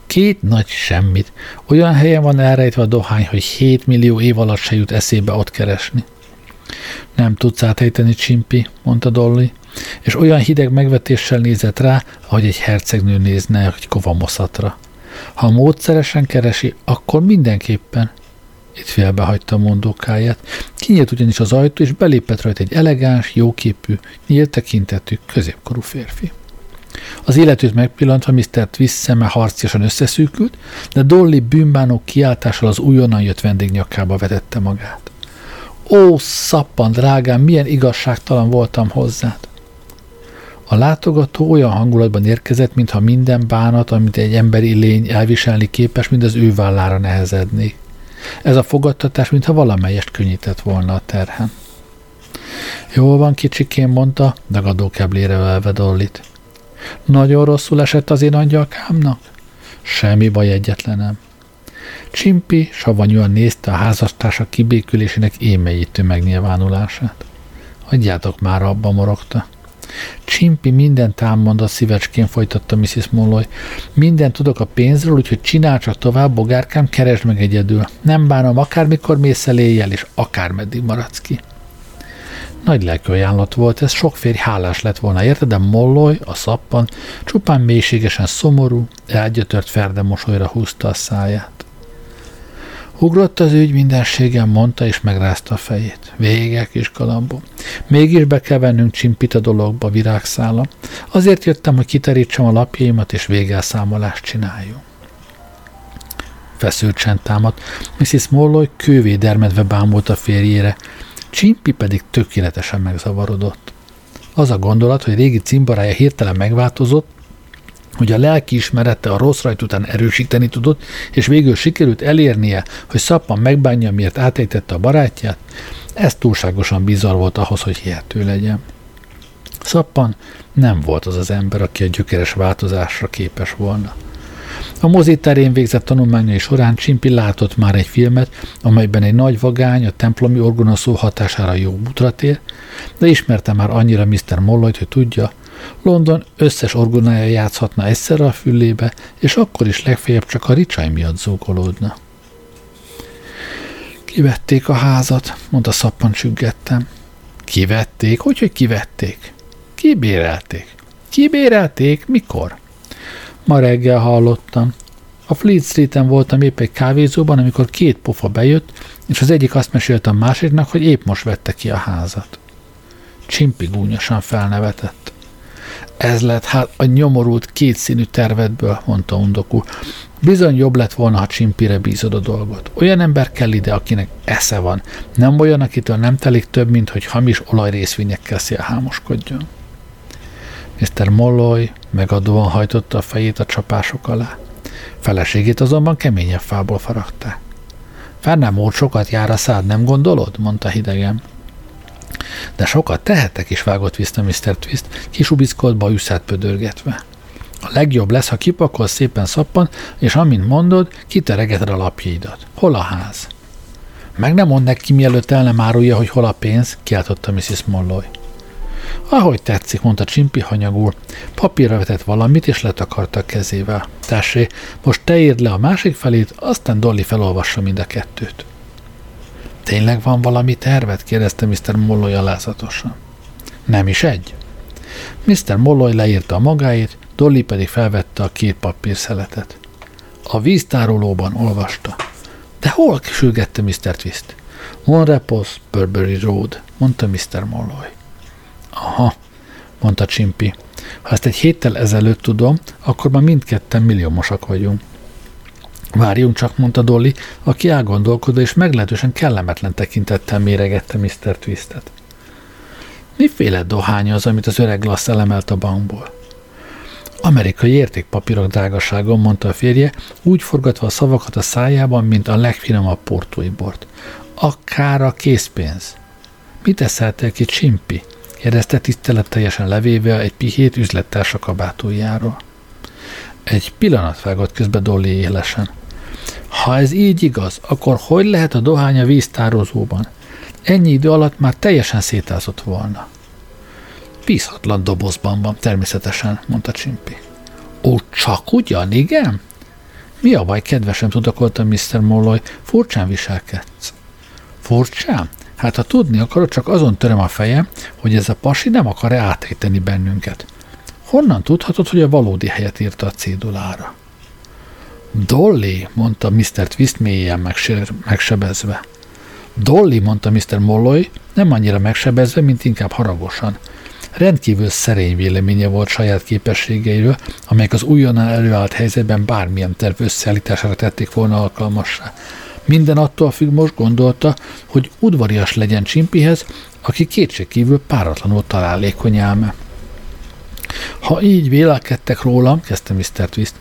Két nagy semmit. Olyan helyen van elrejtve a dohány, hogy 7 millió év alatt se jut eszébe ott keresni. Nem tudsz áthejteni, Csimpi, mondta Dolly, és olyan hideg megvetéssel nézett rá, ahogy egy hercegnő nézne egy kovamoszatra. Ha módszeresen keresi, akkor mindenképpen. Itt félbehagyta a mondókáját. Kinyílt ugyanis az ajtó, és belépett rajta egy elegáns, jóképű, nyílt tekintetű, középkorú férfi. Az illetőt megpillantva Mr. Twist szeme harciasan összeszűkült, de Dolly bűnbánó kiáltással az újonnan jött vendég nyakába vetette magát. Ó, szappan, drágám, milyen igazságtalan voltam hozzád! A látogató olyan hangulatban érkezett, mintha minden bánat, amit egy emberi lény elviselni képes, mind az ő vállára nehezedni. Ez a fogadtatás, mintha valamelyest könnyített volna a terhen. Jól van, kicsikém, mondta, dagadó keblére ölve Dollit. Nagyon rosszul esett az én angyalkámnak? Semmi baj egyetlenem. Csimpi savanyúan nézte a házastársak kibékülésének émeítő megnyilvánulását. Hagyjátok már abba, morogta. Csimpi mindent a szívecskén folytatta Mrs. Molloy. Minden tudok a pénzről, úgyhogy csinál csak tovább, bogárkám, keresd meg egyedül. Nem bánom, akármikor mész el éjjel, és akármeddig maradsz ki. Nagy lelkű ajánlat volt, ez sok férj hálás lett volna érte, de Molloy, a szappan, csupán mélységesen szomorú, elgyötört ferde mosolyra húzta a száját. Ugrott az ügy mindenségen, mondta, és megrázta a fejét. Vége, kis kalambom. Mégis be kell vennünk csimpit a dologba, virágszála. Azért jöttem, hogy kiterítsam a lapjaimat, és végelszámolást csináljunk. Feszült csend támadt. Mrs. Molloy kővé dermedve bámult a férjére. Csimpi pedig tökéletesen megzavarodott. Az a gondolat, hogy régi cimborája hirtelen megváltozott, hogy a lelki ismerete a rossz rajt után erősíteni tudott, és végül sikerült elérnie, hogy szappan megbánja, miért átejtette a barátját, ez túlságosan bizarr volt ahhoz, hogy hihető legyen. Szappan nem volt az az ember, aki a gyökeres változásra képes volna. A mozi terén végzett tanulmányai során Csimpi látott már egy filmet, amelyben egy nagy vagány a templomi orgonaszó hatására jó útra tér, de ismerte már annyira Mr. Molloyt, hogy tudja, London összes orgonája játszhatna egyszerre a füllébe, és akkor is legfeljebb csak a ricsaj miatt zúgolódna. Kivették a házat, mondta szappan csüggettem. Kivették? Hogy, hogy kivették? Kibérelték. Kibérelték? Mikor? Ma reggel hallottam. A Fleet Street-en voltam épp egy kávézóban, amikor két pofa bejött, és az egyik azt mesélte a másiknak, hogy épp most vette ki a házat. Csimpi gúnyosan felnevetett. Ez lett hát a nyomorult kétszínű tervedből, mondta Undoku. Bizony jobb lett volna, ha csimpire bízod a dolgot. Olyan ember kell ide, akinek esze van. Nem olyan, akitől nem telik több, mint hogy hamis olajrészvényekkel szélhámoskodjon. Mr. Molloy megadóan hajtotta a fejét a csapások alá. Feleségét azonban keményebb fából faragták. Fernám sokat jár a szád, nem gondolod? mondta hidegen. De sokat tehetek is, vágott vissza Mr. Twist, kisubickolt bajuszát pödörgetve. A legjobb lesz, ha kipakol szépen szappan, és amint mondod, kiteregeted a lapjaidat. Hol a ház? Meg nem mond neki, mielőtt el nem árulja, hogy hol a pénz, kiáltotta Mrs. Molloy. Ahogy tetszik, mondta Csimpi hanyagul. Papírra vetett valamit, és letakarta a kezével. Tessé, most te írd le a másik felét, aztán Dolly felolvassa mind a kettőt. Tényleg van valami tervet? kérdezte Mr. Molloy alázatosan. Nem is egy. Mr. Molloy leírta a magáét, Dolly pedig felvette a két papírszeletet. A víztárolóban olvasta. De hol sürgette Mr. Twist? Mon repos, Burberry Road, mondta Mr. Molloy. Aha, mondta Csimpi. Ha ezt egy héttel ezelőtt tudom, akkor már mindketten milliómosak vagyunk. Várjunk csak, mondta Dolly, aki elgondolkodott és meglehetősen kellemetlen tekintettel méregette Mr. Twistet. Miféle dohány az, amit az öreg Glass elemelt a bankból? Amerikai értékpapírok drágaságon, mondta a férje, úgy forgatva a szavakat a szájában, mint a legfinomabb portói bort. Akár a készpénz. Mit eszeltél ki, csimpi? kérdezte tiszteletteljesen levéve egy pihét üzlettársa kabátójáról. Egy pillanat vágott közbe Dolly élesen. Ha ez így igaz, akkor hogy lehet a dohány a víztározóban? Ennyi idő alatt már teljesen szétázott volna. Bízhatlan dobozban van, természetesen, mondta Csimpi. Ó, csak ugyan, igen? Mi a baj, kedvesem, tudakolta Mr. Molloy, furcsán viselkedsz. Furcsán? Hát ha tudni akarod, csak azon töröm a fejem, hogy ez a pasi nem akar-e átéteni bennünket. Honnan tudhatod, hogy a valódi helyet írta a cédulára? Dolly, mondta Mr. Twist mélyen megsebezve. Dolly, mondta Mr. Molloy, nem annyira megsebezve, mint inkább haragosan. Rendkívül szerény véleménye volt saját képességeiről, amelyek az újonnan előállt helyzetben bármilyen terv összeállítására tették volna alkalmassá. Minden attól függ most gondolta, hogy udvarias legyen Csimpihez, aki kétségkívül páratlanul találékony álme. Ha így vélekedtek rólam, kezdte Mr. Twist,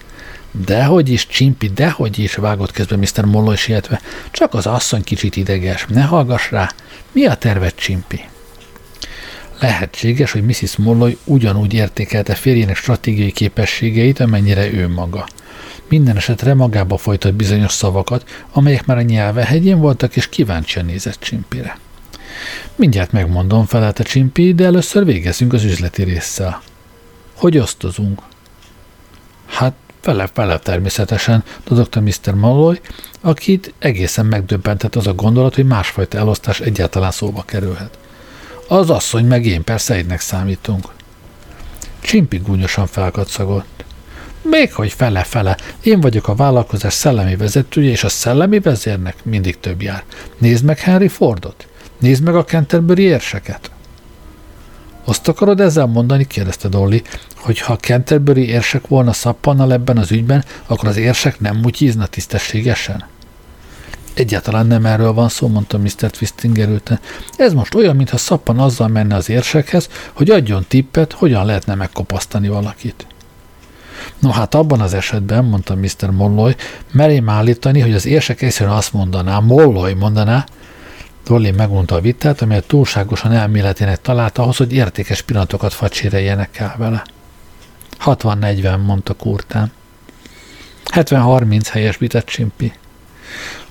Dehogy is, Csimpi, dehogy is, vágott közben Mr. Molloy sietve. Csak az asszony kicsit ideges. Ne hallgass rá. Mi a terved, Csimpi? Lehetséges, hogy Mrs. Molloy ugyanúgy értékelte férjének stratégiai képességeit, amennyire ő maga. Minden esetre magába folytott bizonyos szavakat, amelyek már a nyelve hegyén voltak, és kíváncsian nézett Csimpire. Mindjárt megmondom, felelte Csimpi, de először végezzünk az üzleti résszel. Hogy osztozunk? Hát Fele, fele természetesen, dodogta Mr. Malloy, akit egészen megdöbbentett az a gondolat, hogy másfajta elosztás egyáltalán szóba kerülhet. Az asszony meg én persze egynek számítunk. Csimpi gúnyosan felkacagott. Még hogy fele-fele, én vagyok a vállalkozás szellemi vezetője, és a szellemi vezérnek mindig több jár. Nézd meg Henry Fordot, nézd meg a Canterbury érseket. Azt akarod ezzel mondani, kérdezte Dolly, hogy ha Canterbury érsek volna szappannal ebben az ügyben, akkor az érsek nem mutyízna tisztességesen? Egyáltalán nem erről van szó, mondta Mr. Twisting erőten. Ez most olyan, mintha szappan azzal menne az érsekhez, hogy adjon tippet, hogyan lehetne megkopasztani valakit. No hát abban az esetben, mondta Mr. Molloy, merém állítani, hogy az érsek egyszerűen azt mondaná, Molloy mondaná, Dolly megmondta a vitát, amelyet túlságosan elméletének találta ahhoz, hogy értékes pillanatokat facséreljenek el vele. 60-40, mondta Kurtán. 70-30 helyes vitett Csimpi.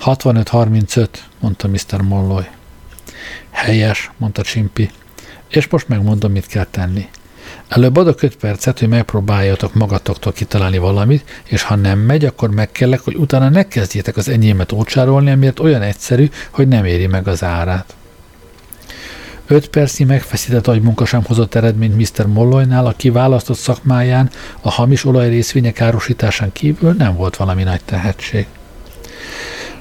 65-35, mondta Mr. Molloy. Helyes, mondta Csimpi. És most megmondom, mit kell tenni. Előbb adok 5 percet, hogy megpróbáljatok magatoktól kitalálni valamit, és ha nem megy, akkor megkellek, hogy utána ne kezdjétek az enyémet ócsárolni, amiért olyan egyszerű, hogy nem éri meg az árát. Öt percnyi megfeszített agymunka sem hozott eredményt Mr. Molloynál, aki választott szakmáján a hamis olajrészvények árusításán kívül nem volt valami nagy tehetség.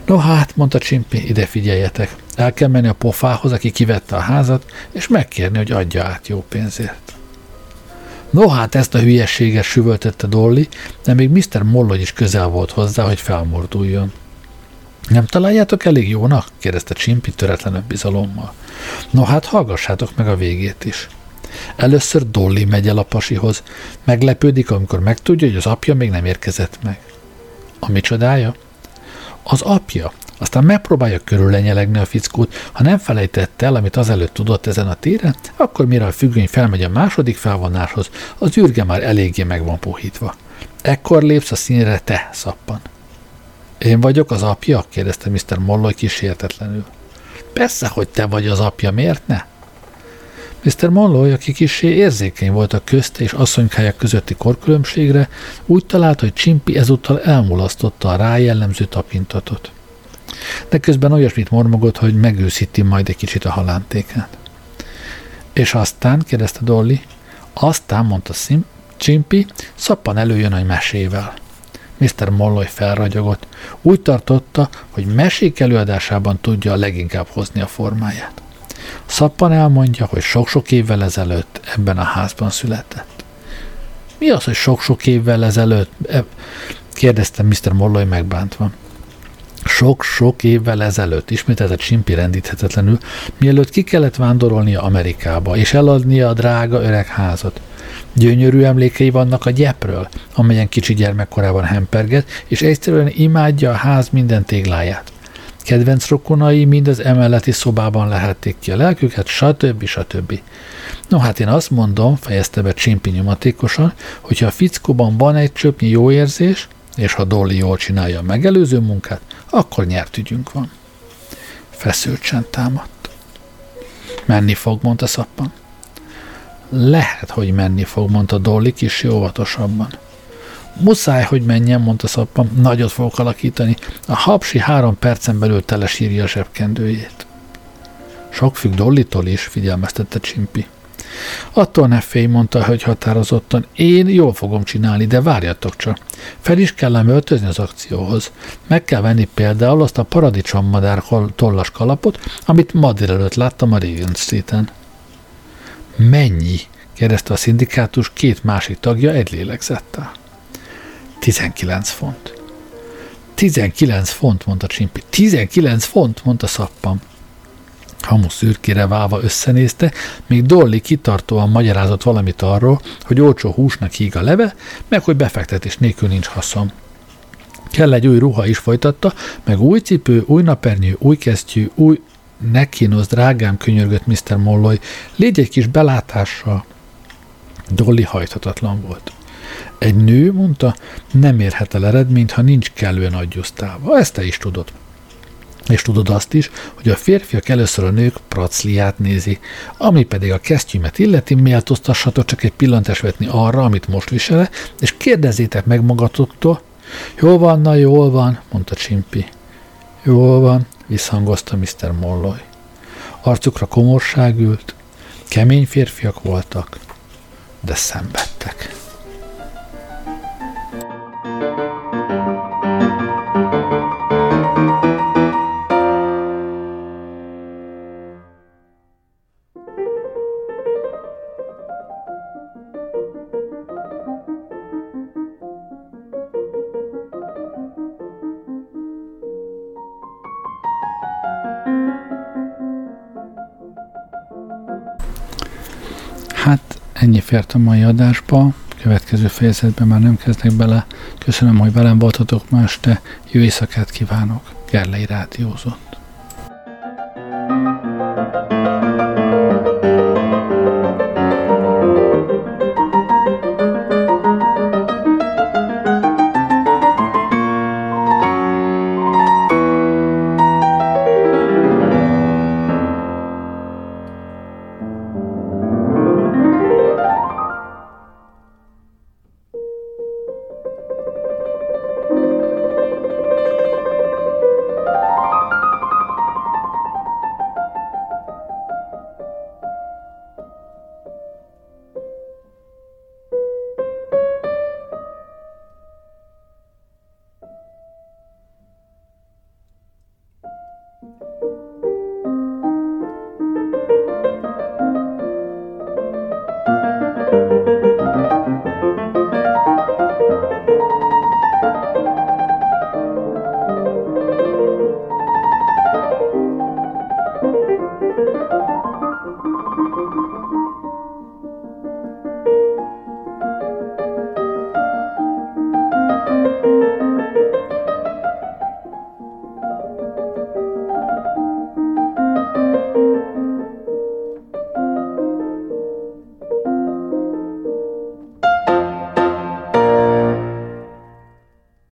No hát, mondta Csimpi, ide figyeljetek. El kell menni a pofához, aki kivette a házat, és megkérni, hogy adja át jó pénzért. No hát ezt a hülyességet süvöltette Dolly, de még Mr. Molloy is közel volt hozzá, hogy felmorduljon. Nem találjátok elég jónak? kérdezte Csimpi töretlenebb bizalommal. No hát hallgassátok meg a végét is. Először Dolly megy el a pasihoz. Meglepődik, amikor megtudja, hogy az apja még nem érkezett meg. A micsodája? Az apja. Aztán megpróbálja körüllenyelegni a fickót, ha nem felejtette el, amit azelőtt tudott ezen a téren, akkor mire a függöny felmegy a második felvonáshoz, az űrge már eléggé meg van puhítva. Ekkor lépsz a színre te, szappan. Én vagyok az apja? kérdezte Mr. Molloy kísértetlenül. Persze, hogy te vagy az apja, miért ne? Mr. Monroe, aki kisé érzékeny volt a közte és asszonykája közötti korkülönbségre, úgy talált, hogy Csimpi ezúttal elmulasztotta a rájellemző tapintatot. De közben olyasmit mormogott, hogy megőszíti majd egy kicsit a halántékát. És aztán, kérdezte Dolly, aztán, mondta Sim, Csimpi, szappan előjön egy mesével. Mr. Molloy felragyogott. Úgy tartotta, hogy mesék előadásában tudja a leginkább hozni a formáját. Szappan elmondja, hogy sok-sok évvel ezelőtt ebben a házban született. Mi az, hogy sok-sok évvel ezelőtt? E- kérdezte Mr. Molloy megbántva. Sok-sok évvel ezelőtt, ismételte Csimpi rendíthetetlenül, mielőtt ki kellett vándorolnia Amerikába, és eladnia a drága öreg házat. Gyönyörű emlékei vannak a gyepről, amelyen kicsi gyermekkorában hemperget, és egyszerűen imádja a ház minden tégláját. Kedvenc rokonai mind az emeleti szobában lehették ki a lelküket, stb. stb. No hát én azt mondom, fejezte be Csimpi nyomatékosan, hogyha a fickóban van egy csöpnyi jó érzés, és ha Dolly jól csinálja a megelőző munkát, akkor nyert ügyünk van. Feszült csend támadt. Menni fog, mondta szappan. Lehet, hogy menni fog, mondta Dolly kis óvatosabban. Muszáj, hogy menjen, mondta Szappan, nagyot fogok alakítani. A hapsi három percen belül telesírja a zsebkendőjét. Sok függ Dollitól is, figyelmeztette Csimpi. Attól ne félj, mondta, hogy határozottan. Én jól fogom csinálni, de várjatok csak. Fel is kellem öltözni az akcióhoz. Meg kell venni például azt a paradicsommadár tollas kalapot, amit ma délelőtt láttam a Regent Street-en. Mennyi? kérdezte a szindikátus két másik tagja egy lélegzettel. 19 font. 19 font, mondta Csimpi. 19 font, mondta Szappam. Hamu szürkére válva összenézte, míg Dolly kitartóan magyarázott valamit arról, hogy olcsó húsnak híg a leve, meg hogy befektetés nélkül nincs haszon. Kell egy új ruha is folytatta, meg új cipő, új napernyő, új kesztyű, új nekínosz, drágám, könyörgött Mr. Molloy, légy egy kis belátással. Dolly hajthatatlan volt. Egy nő, mondta, nem érhet el eredményt, ha nincs kellően adjusztálva. Ezt te is tudod. És tudod azt is, hogy a férfiak először a nők pracliát nézi, ami pedig a kesztyűmet illeti, méltóztassatok csak egy pillantást vetni arra, amit most visele, és kérdezzétek meg magatoktól, Jól van, na jól van, mondta Csimpi. Jól van, visszhangozta Mr. Molloy. Arcukra komorság ült, kemény férfiak voltak, de szenvedtek. Hát ennyi fért a mai adásba. Következő fejezetben már nem kezdek bele. Köszönöm, hogy velem voltatok ma este. Jó éjszakát kívánok. Gerlei Rádiózott.